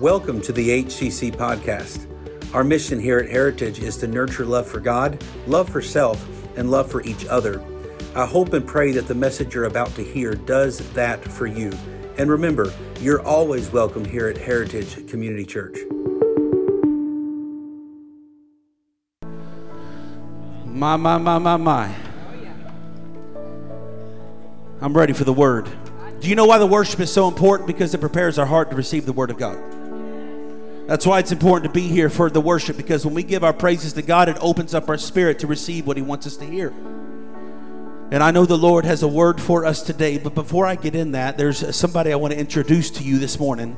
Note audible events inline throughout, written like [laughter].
Welcome to the HCC podcast. Our mission here at Heritage is to nurture love for God, love for self, and love for each other. I hope and pray that the message you're about to hear does that for you. And remember, you're always welcome here at Heritage Community Church. My, my, my, my, my. I'm ready for the word. Do you know why the worship is so important? Because it prepares our heart to receive the word of God. That's why it's important to be here for the worship because when we give our praises to God, it opens up our spirit to receive what He wants us to hear. And I know the Lord has a word for us today, but before I get in that, there's somebody I want to introduce to you this morning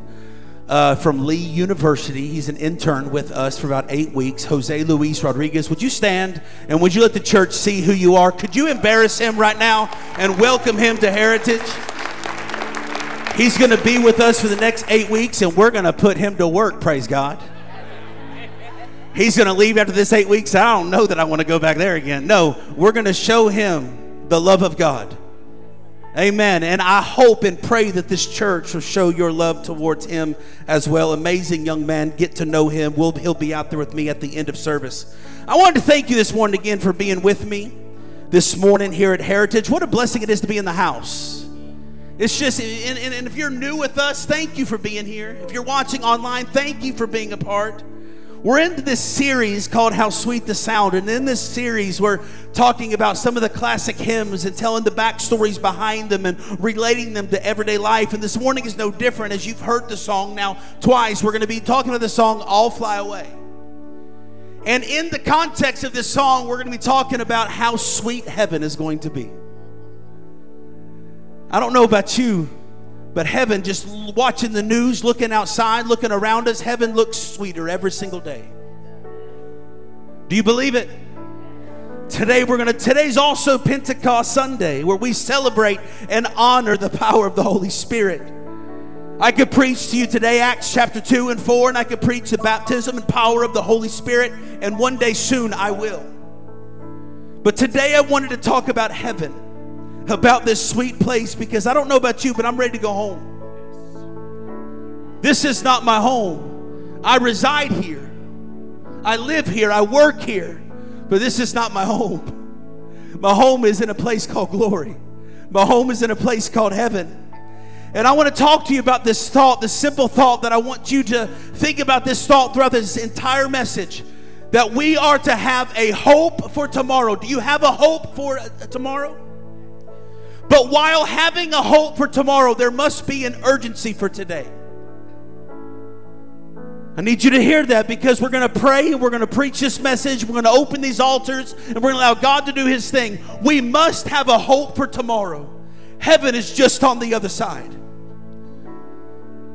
uh, from Lee University. He's an intern with us for about eight weeks. Jose Luis Rodriguez. Would you stand and would you let the church see who you are? Could you embarrass him right now and welcome him to Heritage? He's going to be with us for the next eight weeks, and we're going to put him to work, praise God. He's going to leave after this eight weeks. I don't know that I want to go back there again. No, we're going to show him the love of God. Amen. And I hope and pray that this church will show your love towards him as well. Amazing young man. Get to know him. We'll, he'll be out there with me at the end of service. I wanted to thank you this morning again for being with me this morning here at Heritage. What a blessing it is to be in the house. It's just, and, and, and, if you're new with us, thank you for being here. If you're watching online, thank you for being a part. We're into this series called How Sweet the Sound. And in this series, we're talking about some of the classic hymns and telling the backstories behind them and relating them to everyday life. And this morning is no different. As you've heard the song now twice, we're going to be talking about the song I'll Fly Away. And in the context of this song, we're going to be talking about how sweet heaven is going to be. I don't know about you, but heaven, just watching the news, looking outside, looking around us, heaven looks sweeter every single day. Do you believe it? Today we're going to today's also Pentecost Sunday where we celebrate and honor the power of the Holy Spirit. I could preach to you today Acts chapter 2 and 4 and I could preach the baptism and power of the Holy Spirit and one day soon I will. But today I wanted to talk about heaven about this sweet place because I don't know about you, but I'm ready to go home. This is not my home. I reside here, I live here, I work here, but this is not my home. My home is in a place called glory, my home is in a place called heaven. And I want to talk to you about this thought, this simple thought that I want you to think about this thought throughout this entire message that we are to have a hope for tomorrow. Do you have a hope for uh, tomorrow? But while having a hope for tomorrow, there must be an urgency for today. I need you to hear that because we're going to pray and we're going to preach this message. We're going to open these altars and we're going to allow God to do His thing. We must have a hope for tomorrow. Heaven is just on the other side.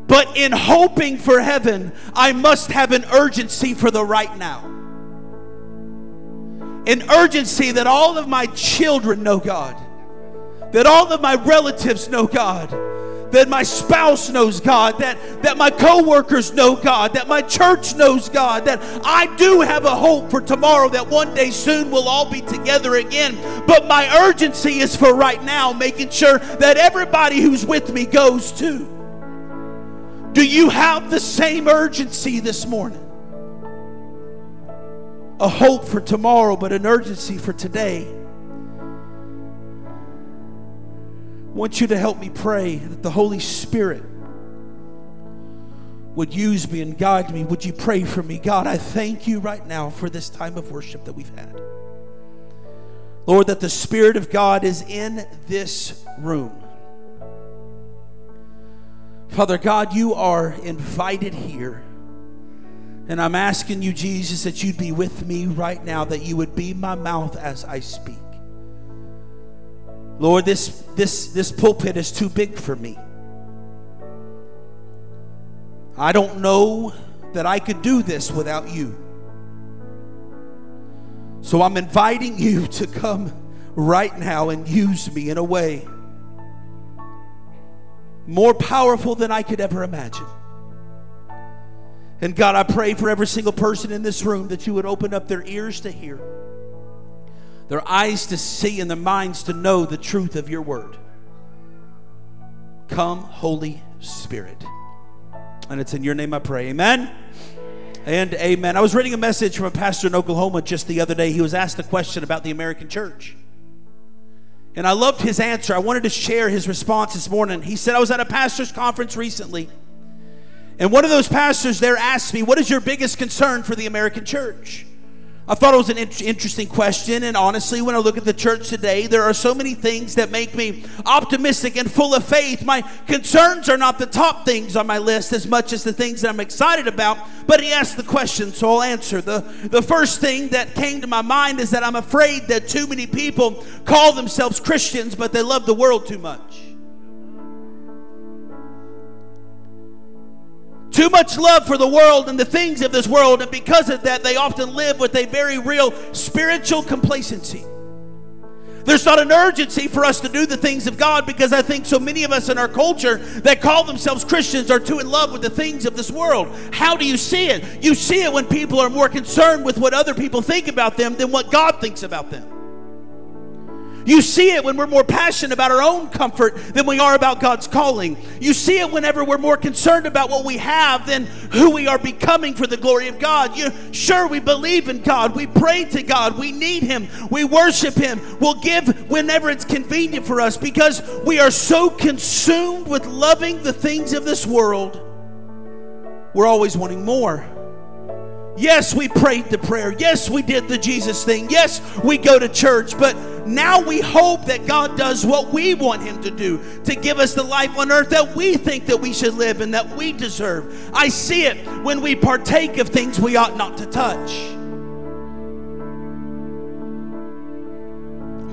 But in hoping for heaven, I must have an urgency for the right now. An urgency that all of my children know God that all of my relatives know God, that my spouse knows God, that, that my coworkers know God, that my church knows God, that I do have a hope for tomorrow, that one day soon we'll all be together again. But my urgency is for right now, making sure that everybody who's with me goes too. Do you have the same urgency this morning? A hope for tomorrow, but an urgency for today. Want you to help me pray that the Holy Spirit would use me and guide me. Would you pray for me? God, I thank you right now for this time of worship that we've had. Lord, that the Spirit of God is in this room. Father God, you are invited here. And I'm asking you, Jesus, that you'd be with me right now, that you would be my mouth as I speak. Lord, this, this, this pulpit is too big for me. I don't know that I could do this without you. So I'm inviting you [laughs] to come right now and use me in a way more powerful than I could ever imagine. And God, I pray for every single person in this room that you would open up their ears to hear their eyes to see, and their minds to know the truth of your word. Come, Holy Spirit. And it's in your name I pray. Amen. And amen. I was reading a message from a pastor in Oklahoma just the other day. He was asked a question about the American church. And I loved his answer. I wanted to share his response this morning. He said, I was at a pastor's conference recently. And one of those pastors there asked me, What is your biggest concern for the American church? I thought it was an interesting question, and honestly, when I look at the church today, there are so many things that make me optimistic and full of faith. My concerns are not the top things on my list as much as the things that I'm excited about, but he asked the question, so I'll answer. The, the first thing that came to my mind is that I'm afraid that too many people call themselves Christians, but they love the world too much. Too much love for the world and the things of this world, and because of that, they often live with a very real spiritual complacency. There's not an urgency for us to do the things of God because I think so many of us in our culture that call themselves Christians are too in love with the things of this world. How do you see it? You see it when people are more concerned with what other people think about them than what God thinks about them. You see it when we're more passionate about our own comfort than we are about God's calling. You see it whenever we're more concerned about what we have than who we are becoming for the glory of God. You, sure, we believe in God. We pray to God. We need Him. We worship Him. We'll give whenever it's convenient for us because we are so consumed with loving the things of this world. We're always wanting more. Yes, we prayed the prayer. Yes, we did the Jesus thing. Yes, we go to church. But now we hope that God does what we want Him to do to give us the life on earth that we think that we should live and that we deserve. I see it when we partake of things we ought not to touch.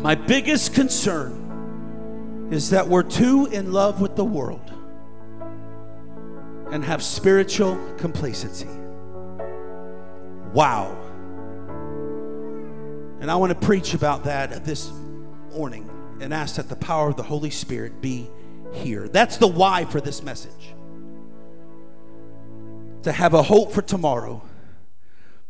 My biggest concern is that we're too in love with the world and have spiritual complacency. Wow. And I want to preach about that this morning and ask that the power of the Holy Spirit be here. That's the why for this message. To have a hope for tomorrow,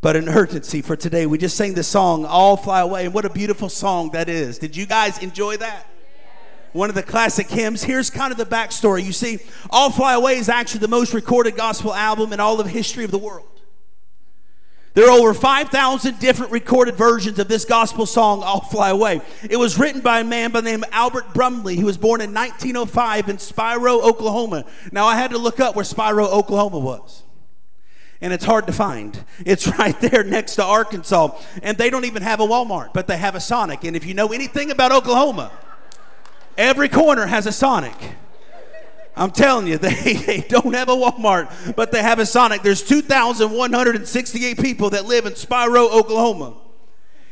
but an urgency for today. We just sang the song, I'll Fly Away, and what a beautiful song that is. Did you guys enjoy that? one of the classic hymns. Here's kind of the backstory. You see, I'll Fly Away is actually the most recorded gospel album in all of history of the world. There are over 5,000 different recorded versions of this gospel song, I'll Fly Away. It was written by a man by the name of Albert Brumley, who was born in 1905 in Spiro, Oklahoma. Now, I had to look up where Spiro, Oklahoma was. And it's hard to find. It's [laughs] right there next to Arkansas. And they don't even have a Walmart, but they have a Sonic. And if you know anything about Oklahoma, every corner has a Sonic. I'm telling you, [laughs] they, they don't have a Walmart, but they have a Sonic. There's 2,168 people that live in Spiro, Oklahoma.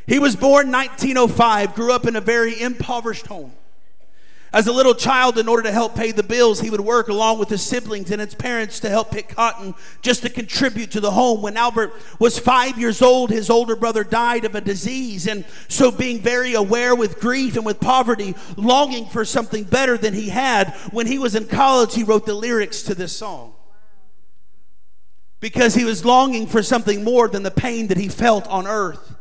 He was born 1905, grew up in a very impoverished home. As a little child, in order to help pay the bills, he would work along with his siblings and his parents to help pick cotton just to contribute to the home. When Albert was five years old, his older brother died of a disease. And so, being very aware with grief and with poverty, longing for something better than he had, when he was in college, he wrote the lyrics to this song. Because he was longing for something more than the pain that he felt on earth.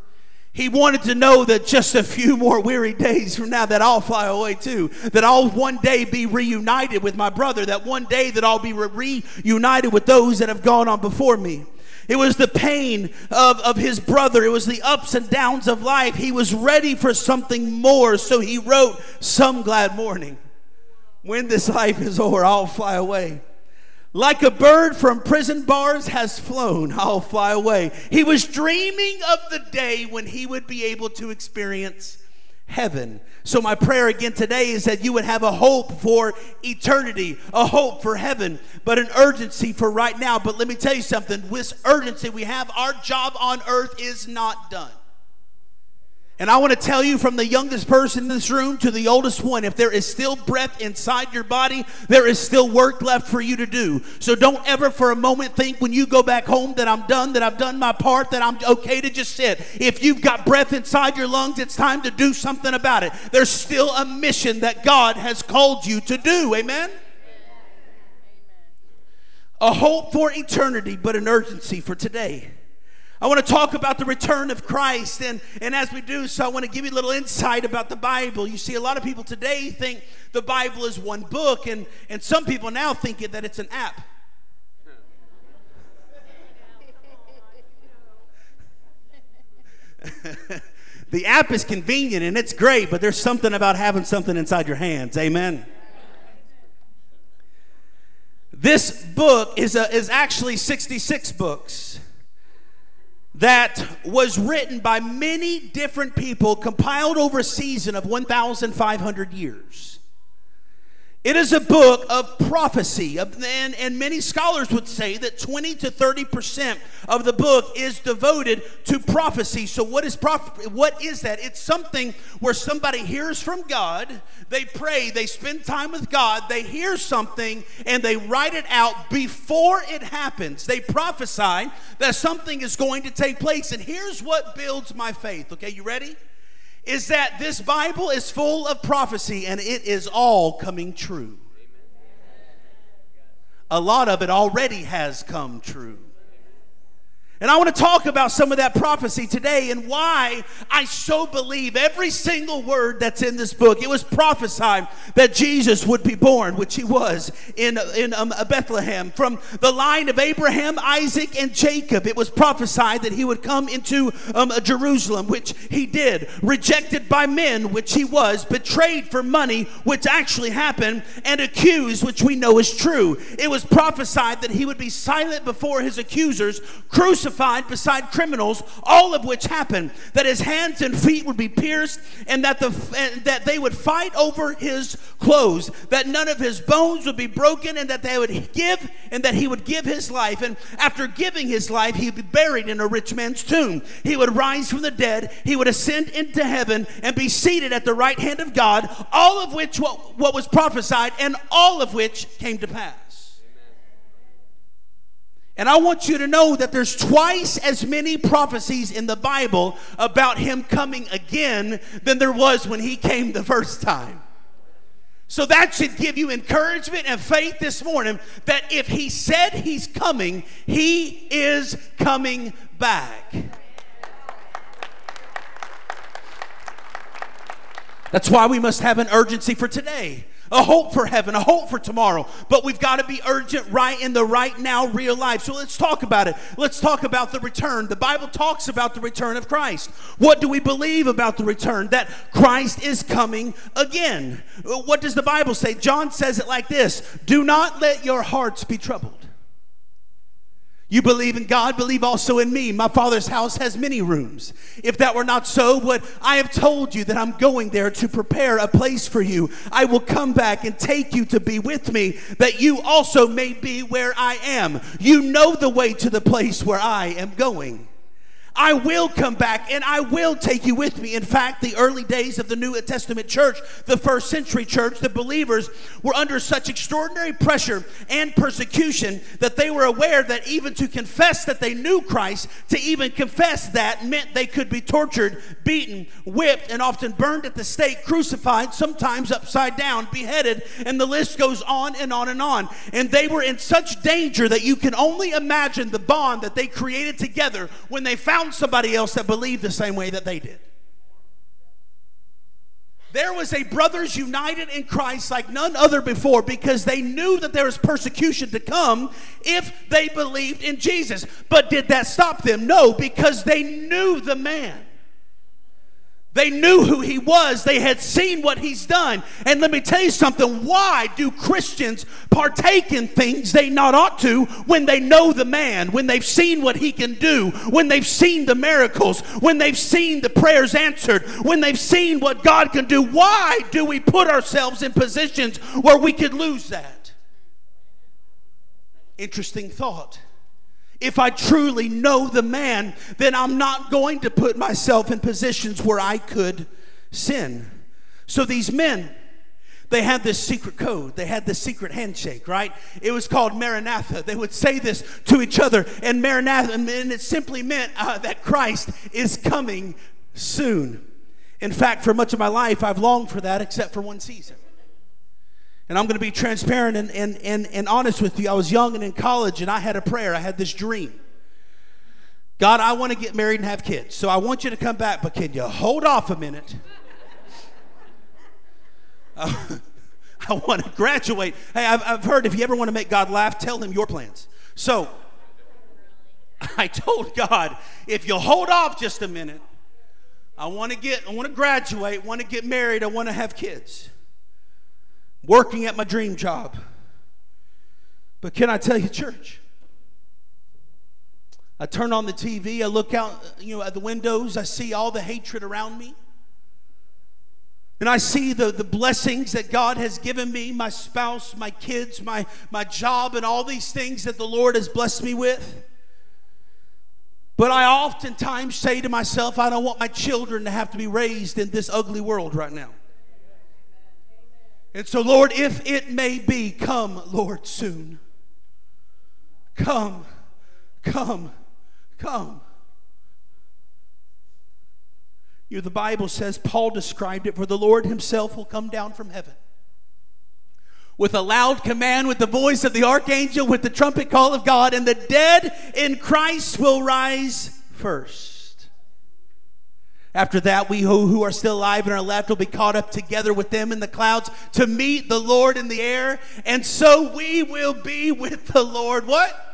He wanted to know that just a few more weary days from now that I'll fly away too. That I'll one day be reunited with my brother. That one day that I'll be re- reunited with those that have gone on before me. It was the pain of, of his brother. It was the ups and downs of life. He was ready for something more. So he wrote, Some glad morning. When this life is over, I'll fly away. Like a bird from prison bars has flown, [laughs] I'll fly away. He was dreaming of the day when he would be able to experience heaven. So, my prayer again today is that you would have a hope for eternity, a hope for heaven, but an urgency for right now. But let me tell you something with urgency we have, our job on earth is not done. And I want to tell you from the youngest person in this room to the oldest one if there is still breath inside your body, there is still work left for you to do. So don't ever for a moment think when you go back home that I'm done, that I've done my part, that I'm okay to just sit. If you've got breath inside your lungs, it's time to do something about it. There's still a mission that God has called you to do. Amen? A hope for eternity, but an urgency for today. I want to talk about the return of Christ. And, and as we do so, I want to give you a little insight about the Bible. You see, a lot of people today think the Bible is one book, and, and some people now think that it's an app. [laughs] the app is convenient and it's great, but there's something about having something inside your hands. Amen. This book is, a, is actually 66 books that was written by many different people, compiled over a season of 1,500 years. It is a book of prophecy, and, and many scholars would say that 20 to 30 percent of the book is devoted to prophecy. So, what is prophecy? What is that? It's something where somebody hears from God, they pray, they spend time with God, they hear something, and they write it out before it happens. They prophesy that something is going to take place, and here's what builds my faith. Okay, you ready? Is that this Bible is full of prophecy and it is all coming true. A lot of it already has come true. And I want to talk about some of that prophecy today and why I so believe every single word that's in this book. It was prophesied that Jesus would be born, which he was in, in um, Bethlehem. From the line of Abraham, Isaac, and Jacob, it was prophesied that he would come into um, Jerusalem, which he did. Rejected by men, which he was. Betrayed for money, which actually happened. And accused, which we know is true. It was prophesied that he would be silent before his accusers, crucified crucified beside criminals, all of which happened. That his hands and feet would be pierced, and that the and that they would fight over his clothes. That none of his bones would be broken, and that they would give, and that he would give his life. And after giving his life, he'd be buried in a rich man's tomb. He would rise from the dead. He would ascend into heaven and be seated at the right hand of God. All of which what, what was prophesied, and all of which came to pass. And I want you to know that there's twice as many prophecies in the Bible about him coming again than there was when he came the first time. So that should give you encouragement and faith this morning that if he said he's coming, he is coming back. That's why we must have an urgency for today a hope for heaven, a hope for tomorrow. But we've got to be urgent right in the right now real life. So let's talk about it. Let's talk about the return. The Bible talks about the return of Christ. What do we believe about the return? That Christ is coming again. What does the Bible say? John says it like this Do not let your hearts be troubled. You believe in God, believe also in me. My Father's house has many rooms. If that were not so, would I have told you that I'm going there to prepare a place for you? I will come back and take you to be with me, that you also may be where I am. You know the way to the place where I am going. I will come back and I will take you with me. In fact, the early days of the New Testament church, the first century church, the believers were under such extraordinary pressure and persecution that they were aware that even to confess that they knew Christ, to even confess that meant they could be tortured, beaten, whipped, and often burned at the stake, crucified, sometimes upside down, beheaded, and the list goes on and on and on. And they were in such danger that you can only imagine the bond that they created together when they found somebody else that believed the same way that they did. There was a brothers united in Christ like none other before because they knew that there was persecution to come if they believed in Jesus. But did that stop them? No, because they knew the man. They knew who he was. They had seen what he's done. And let me tell you something. Why do Christians partake in things they not ought to when they know the man, when they've seen what he can do, when they've seen the miracles, when they've seen the prayers answered, when they've seen what God can do? Why do we put ourselves in positions where we could lose that? Interesting thought. If I truly know the man, then I'm not going to put myself in positions where I could sin. So these men, they had this secret code. They had this secret handshake, right? It was called Maranatha. They would say this to each other, and Maranatha, and it simply meant uh, that Christ is coming soon. In fact, for much of my life, I've longed for that except for one season. And I'm going to be transparent and, and, and, and honest with you. I was young and in college, and I had a prayer. I had this dream. God, I want to get married and have kids. So I want you to come back, but can you hold off a minute? Uh, [laughs] I want to graduate. Hey, I've, I've heard if you ever want to make God laugh, tell him your plans. So [laughs] I told God, if you'll hold off just a minute, I want to get, I want to graduate, want to get married, I want to have kids. Working at my dream job. But can I tell you, church? I turn on the TV, I look out, you know, at the windows, I see all the hatred around me. And I see the, the blessings that God has given me, my spouse, my kids, my, my job, and all these things that the Lord has blessed me with. But I oftentimes say to myself, I don't want my children to have to be raised in this ugly world right now. And so, Lord, if it may be, come, Lord, soon. Come, come, come. You know, the Bible says, Paul described it, for the Lord himself will come down from heaven with a loud command, with the voice of the archangel, with the trumpet call of God, and the dead in Christ will rise first. After that, we who are still alive and are left will be caught up together with them in the clouds to meet the Lord in the air, and so we will be with the Lord. What?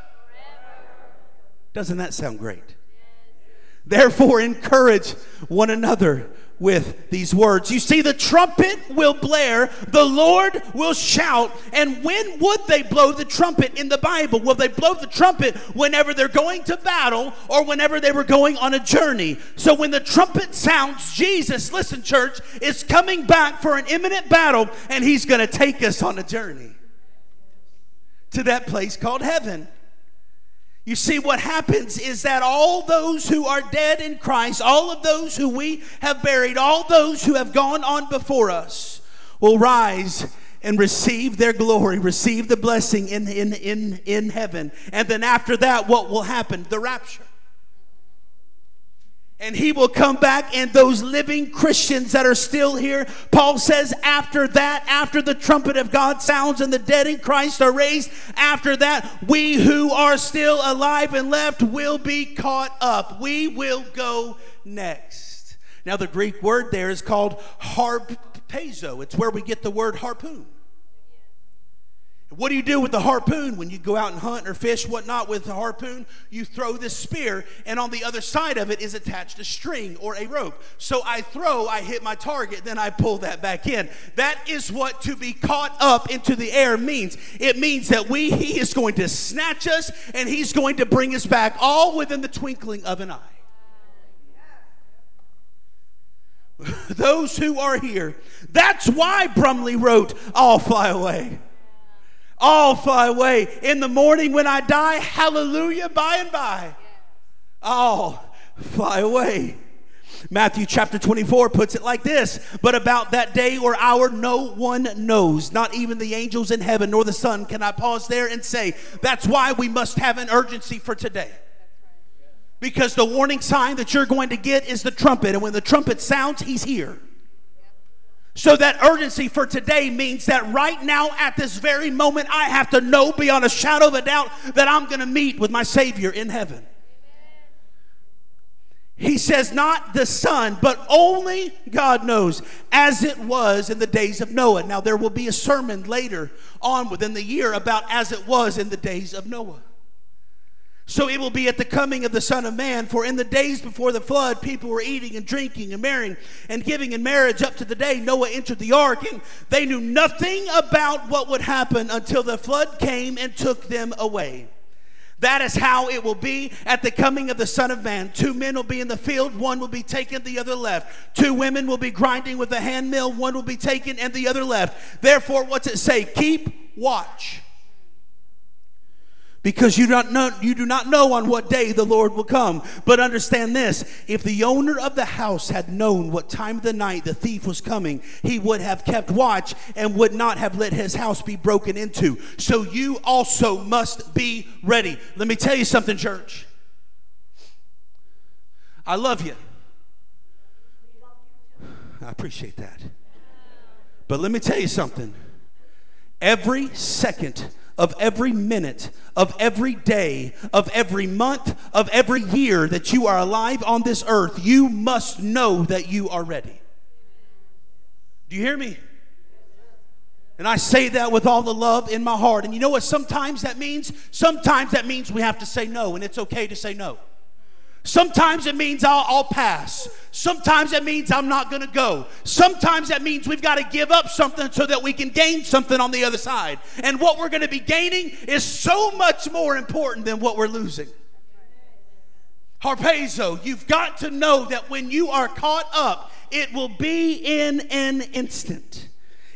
Doesn't that sound great? Therefore, encourage one another with these words. You see, the trumpet will blare, the Lord will shout. And when would they blow the trumpet in the Bible? Will they blow the trumpet whenever they're going to battle or whenever they were going on a journey? So when the trumpet sounds, Jesus, listen, church, is coming back for an imminent battle and he's going to take us on a journey to that place called heaven. You see, what happens is that all those who are dead in Christ, all of those who we have buried, all those who have gone on before us, will rise and receive their glory, receive the blessing in, in, in, in heaven. And then after that, what will happen? The rapture and he will come back and those living christians that are still here paul says after that after the trumpet of god sounds and the dead in christ are raised after that we who are still alive and left will be caught up. We will go next. Now the greek word there is called harpazo it's where we get the word harpoon what do you do with the harpoon when you go out and hunt or fish, whatnot, with the harpoon? You throw this spear, and on the other side of it is attached a string or a rope. So I throw, I hit my target, then I pull that back in. That is what to be caught up into the air means. It means that we, He is going to snatch us and He's going to bring us back all within the twinkling of an eye. [laughs] Those who are here, that's why Brumley wrote, I'll fly away all fly away. In the morning when I die, hallelujah, by and by, all fly away. Matthew chapter 24 puts it like this But about that day or hour, no one knows, not even the angels in heaven nor the Son. Can I pause there and say, that's why we must have an urgency for today. Because the warning sign that you're going to get is the trumpet. And when the trumpet sounds, he's here. So that urgency for today means that right now, at this very moment, I have to know beyond a shadow of a doubt that I'm going to meet with my Savior in heaven. He says, not the Son, but only God knows, as it was in the days of Noah. Now, there will be a sermon later on within the year about as it was in the days of Noah. So it will be at the coming of the Son of Man. For in the days before the flood, people were eating and drinking and marrying and giving in marriage up to the day Noah entered the ark. And they knew nothing about what would happen until the flood came and took them away. That is how it will be at the coming of the Son of Man. Two men will be in the field, one will be taken, the other left. Two women will be grinding with a hand mill, one will be taken, and the other left. Therefore, what's it say? Keep watch because you, don't know, you do not know on what day the Lord will come. But understand this if the owner of the house had known what time of the night the thief was coming, he would have kept watch and would not have let his house be broken into. So you also must be ready. Let me tell you something, church. I love you. I appreciate that. But let me tell you something. Every second of every minute, of every day, of every month, of every year that you are alive on this earth, you must know that you are ready. Do you hear me? And I say that with all the love in my heart. And you know what sometimes that means? Sometimes that means we have to say no, and it's okay to say no. Sometimes it means I'll, I'll pass. Sometimes it means I'm not going to go. Sometimes that means we've got to give up something so that we can gain something on the other side. And what we're going to be gaining is so much more important than what we're losing. Harpazo, you've got to know that when you are caught up, it will be in an instant.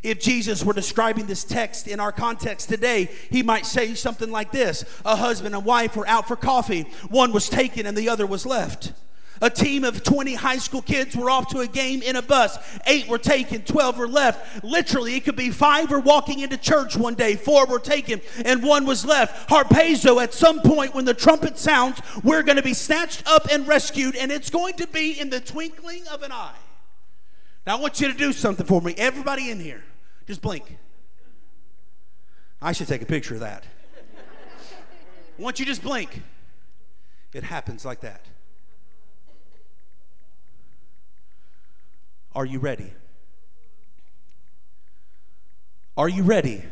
If Jesus were describing this text in our context today, he might say something like this A husband and wife were out for coffee, one was taken and the other was left. A team of 20 high school kids were off to a game in a bus. Eight were taken, 12 were left. Literally, it could be five were walking into church one day, four were taken, and one was left. Harpazo, at some point when the trumpet sounds, we're going to be snatched up and rescued, and it's going to be in the twinkling of an eye. Now, I want you to do something for me. Everybody in here, just blink. I should take a picture of that. Want you just blink. It happens like that. Are you ready? Are you ready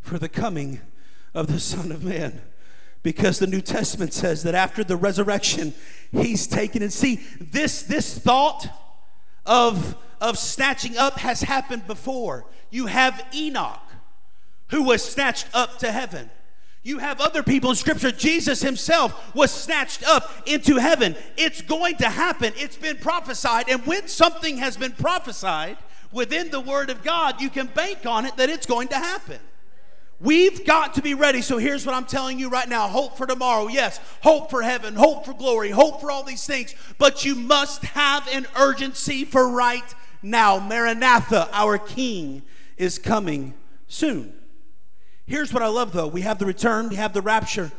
for the coming of the Son of Man? Because the New Testament says that after the resurrection, he's taken. And see, this, this thought of, of snatching up has happened before. You have Enoch, who was snatched up to heaven. You have other people in Scripture. Jesus himself was snatched up into heaven. It's going to happen. It's been prophesied. And when something has been prophesied within the Word of God, you can bank on it that it's going to happen. We've got to be ready. So here's what I'm telling you right now hope for tomorrow. Yes, hope for heaven, hope for glory, hope for all these things. But you must have an urgency for right now. Maranatha, our King, is coming soon. Here's what I love though we have the return, we have the rapture,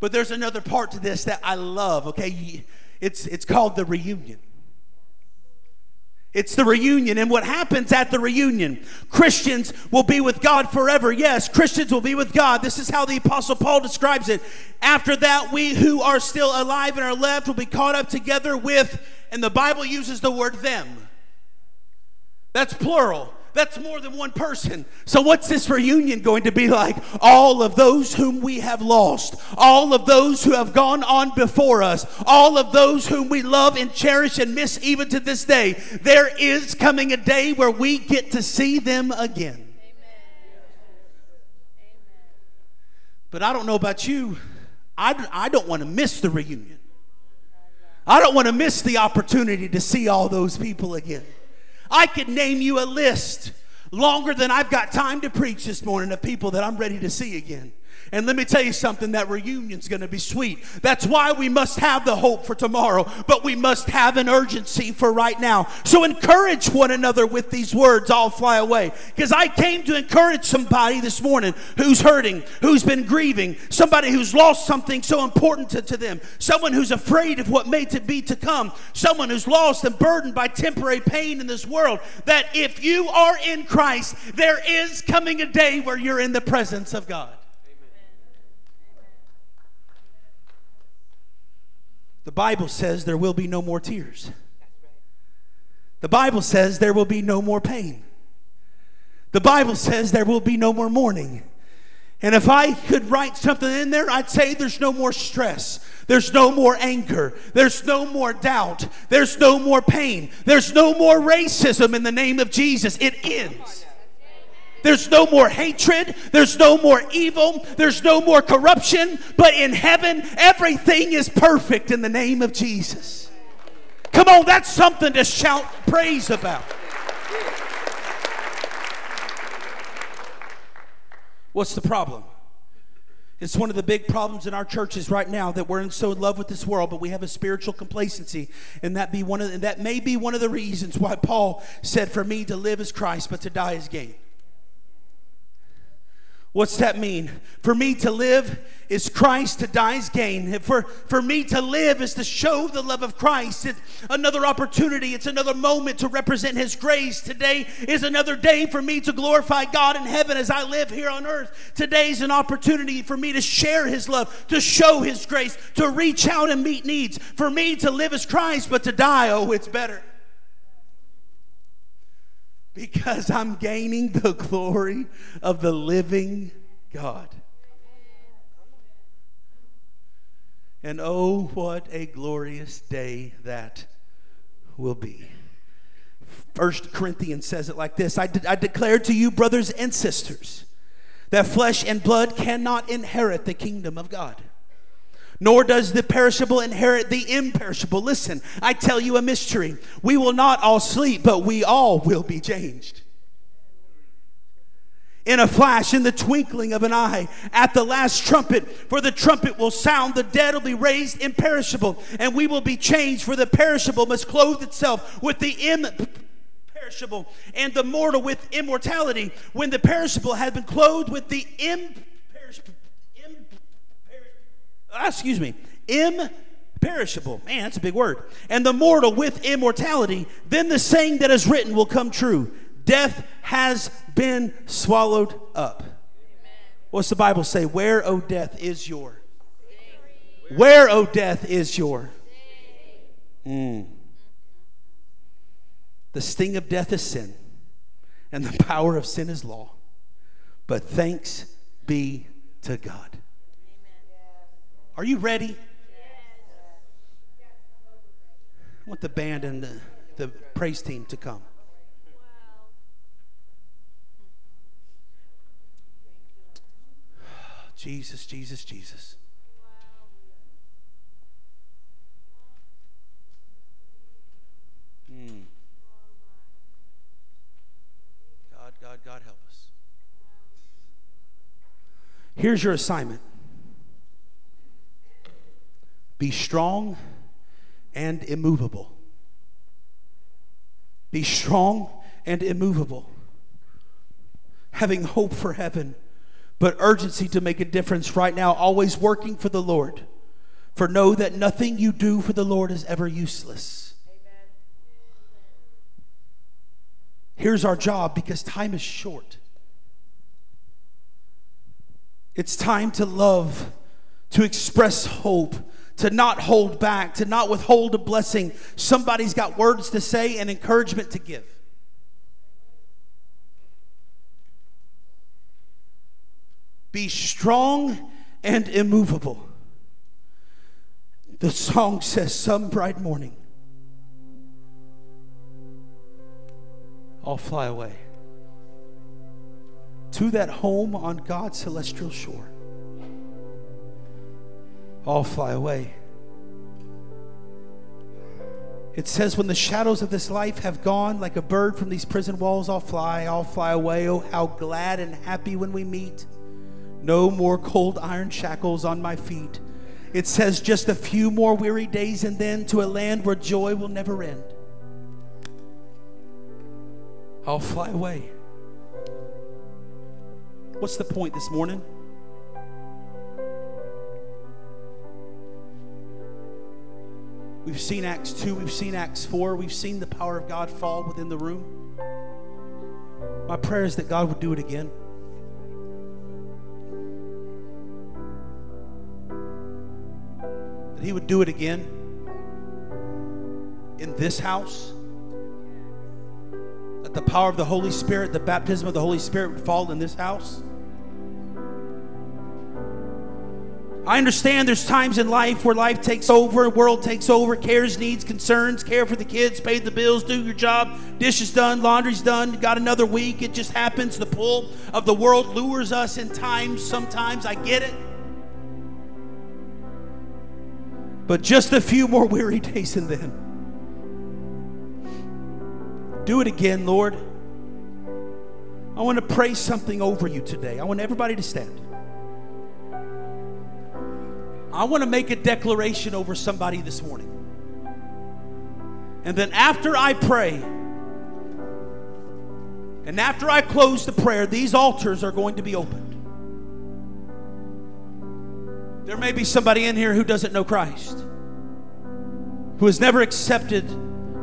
but there's another part to this that I love, okay? It's, it's called the reunion. It's the reunion. And what happens at the reunion? Christians will be with God forever. Yes, Christians will be with God. This is how the Apostle Paul describes it. After that, we who are still alive and are left will be caught up together with, and the Bible uses the word them. That's plural. That's more than one person. So, what's this reunion going to be like? All of those whom we have lost, all of those who have gone on before us, all of those whom we love and cherish and miss even to this day. There is coming a day where we get to see them again. But I don't know about you. I, I don't want to miss the reunion. I don't want to miss the opportunity to see all those people again. I could name you a list longer than I've got time to preach this morning of people that I'm ready to see again. And let me tell you something that reunion's going to be sweet. That's why we must have the hope for tomorrow, but we must have an urgency for right now. So encourage one another with these words, I'll fly away. Because I came to encourage somebody this morning who's hurting, who's been grieving, somebody who's lost something so important to, to them, someone who's afraid of what may to be to come, someone who's lost and burdened by temporary pain in this world. That if you are in Christ, there is coming a day where you're in the presence of God. The Bible says there will be no more tears. The Bible says there will be no more pain. The Bible says there will be no more mourning. And if I could write something in there, I'd say there's no more stress. There's no more anger. There's no more doubt. There's no more pain. There's no more racism in the name of Jesus. It ends. There's no more hatred. There's no more evil. There's no more corruption. But in heaven, everything is perfect in the name of Jesus. Come on, that's something to shout praise about. What's the problem? It's one of the big problems in our churches right now that we're in so in love with this world, but we have a spiritual complacency, and that be one of and that may be one of the reasons why Paul said, "For me to live is Christ, but to die is gain." What's that mean? For me to live is Christ, to die is gain. For, for me to live is to show the love of Christ. It's another opportunity, it's another moment to represent His grace. Today is another day for me to glorify God in heaven as I live here on earth. Today's an opportunity for me to share His love, to show His grace, to reach out and meet needs. For me to live as Christ, but to die, oh, it's better because I'm gaining the glory of the living God. And oh, what a glorious day that will be. First Corinthians says it like this I, de- I declare to you, brothers and sisters, that flesh and blood cannot inherit the kingdom of God. Nor does the perishable inherit the imperishable. Listen, I tell you a mystery. We will not all sleep, but we all will be changed in a flash, in the twinkling of an eye, at the last trumpet. For the trumpet will sound, the dead will be raised imperishable, and we will be changed. For the perishable must clothe itself with the imperishable, and the mortal with immortality. When the perishable has been clothed with the imperishable, excuse me, imperishable. Man, that's a big word. And the mortal with immortality, then the saying that is written will come true. Death has been swallowed up. What's the Bible say? Where, O death, is your? Where, O death, is your? Mm. The sting of death is sin, and the [laughs] power of sin is law. But thanks be to God. Are you ready? I want the band and the, the praise team to come. Jesus, Jesus, Jesus. Mm. God, God, God, help us. Here's your assignment be strong and immovable. Be strong and immovable. Having hope for heaven but urgency to make a difference right now, always working for the Lord. For know that nothing you do for the Lord is ever useless. Amen. Here's our job because time is short. It's time to love, to express hope, to not hold back, to not withhold a blessing. Somebody's got words to say and encouragement to give. Be strong and immovable. The song says, Some bright morning, I'll fly away to that home on God's celestial shore. I'll fly away. It says, When the shadows of this life have gone, like a bird from these prison walls, I'll fly, I'll fly away. Oh, how glad and happy when we meet. No more cold iron shackles on my feet. It says just a few more weary days and then to a land where joy will never end. I'll fly away. What's the point this morning? We've seen Acts 2, we've seen Acts 4, we've seen the power of God fall within the room. My prayer is that God would do it again. that He would do it again in this house. That the power of the Holy Spirit, the baptism of the Holy Spirit would fall in this house. I understand there's times in life where life takes over, world takes over, cares, needs, concerns, care for the kids, pay the bills, do your job, dishes done, laundry's done, got another week. It just happens. The pull of the world lures us in times. Sometimes I get it. But just a few more weary [laughs] days and then. Do it again, Lord. I want to pray something over you today. I want everybody to stand. I want to make a declaration over somebody this morning. And then after I pray, and after I close the prayer, these altars are going to be opened. There may be somebody in here who doesn't know Christ, who has never accepted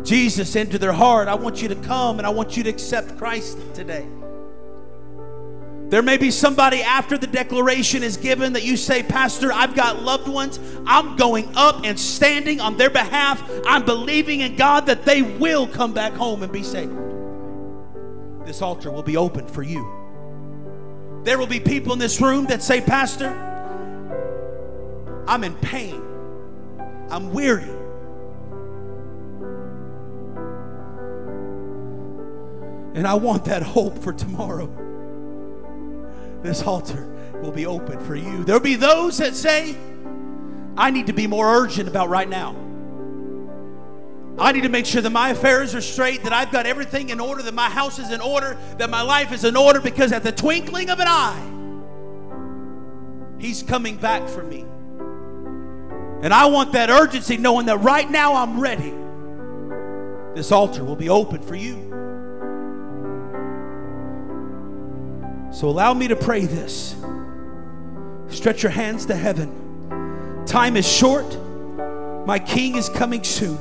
Jesus into their heart. I want you to come and I want you to accept Christ today. There may be somebody after the declaration is given that you say, Pastor, I've got loved ones. I'm going up and standing on their behalf. I'm believing in God that they will come back home and be saved. This altar will be open for you. There will be people in this room that say, Pastor, I'm in pain. I'm weary. And I want that hope for tomorrow. This altar will be open for you. There'll be those that say, I need to be more urgent about right now. I need to make sure that my affairs are straight, that I've got everything in order, that my house is in order, that my life is in order, because at the twinkling of an eye, He's coming back for me. And I want that urgency, knowing that right now I'm ready. This altar will be open for you. So allow me to pray this. Stretch your hands to heaven. Time is short. My King is coming soon.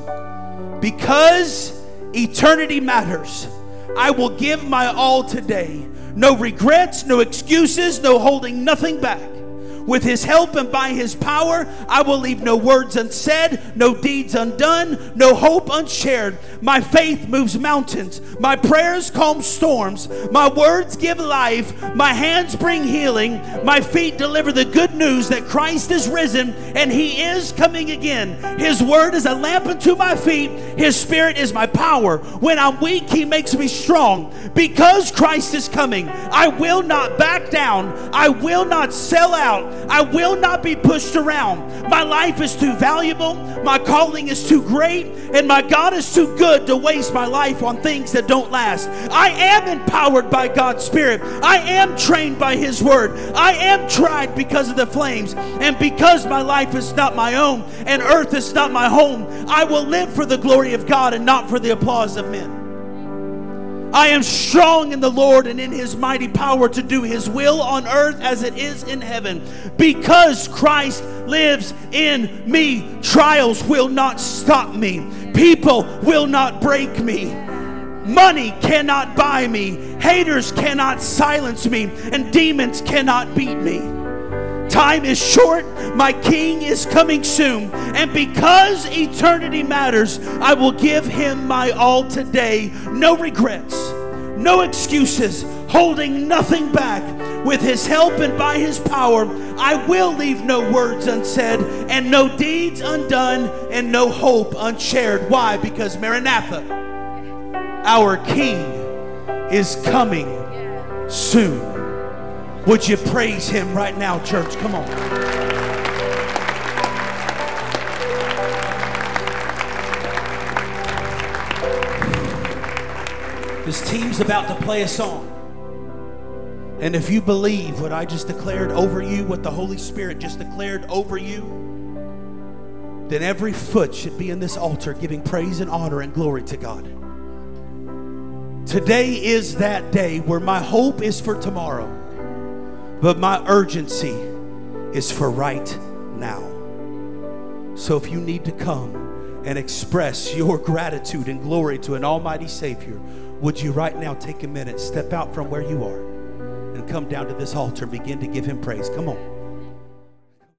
Because eternity matters, I will give my all today. No regrets, no excuses, no holding nothing back. With his help and by his power, I will leave no words unsaid, no deeds undone, no hope unshared. My faith moves mountains, my prayers calm storms, my words give life, my hands bring healing, my feet deliver the good news that Christ is risen and he is coming again. His word is a lamp unto my feet, his spirit is my power. When I'm weak, he makes me strong. Because Christ is coming, I will not back down, I will not sell out. I will not be pushed around. My life is too valuable, my calling is too great, and my God is too good to waste my life on things that don't last. I am empowered by God's Spirit. I am trained by His Word. I am tried because of the flames. And because my life is not my own and earth is not my home, I will live for the glory of God and not for the applause of men. I am strong in the Lord and in his mighty power to do his will on earth as it is in heaven. Because Christ lives in me, trials will not stop me, people will not break me. Money cannot buy me, haters cannot silence me, and demons cannot beat me. Time is short, my king is coming soon. And because eternity matters, I will give him my all today. No regrets, no excuses, holding nothing back. With his help and by his power, I will leave no words unsaid and no deeds undone and no hope unshared. Why? Because Maranatha, our king, is coming soon. Would you praise him right now, church? Come on. This team's about to play a song. And if you believe what I just declared over you, what the Holy Spirit just declared over you, then every foot should be in this altar giving praise and honor and glory to God. Today is that day where my hope is for tomorrow. But my urgency is for right now. So if you need to come and express your gratitude and glory to an Almighty Savior, would you right now take a minute, step out from where you are, and come down to this altar and begin to give Him praise? Come on.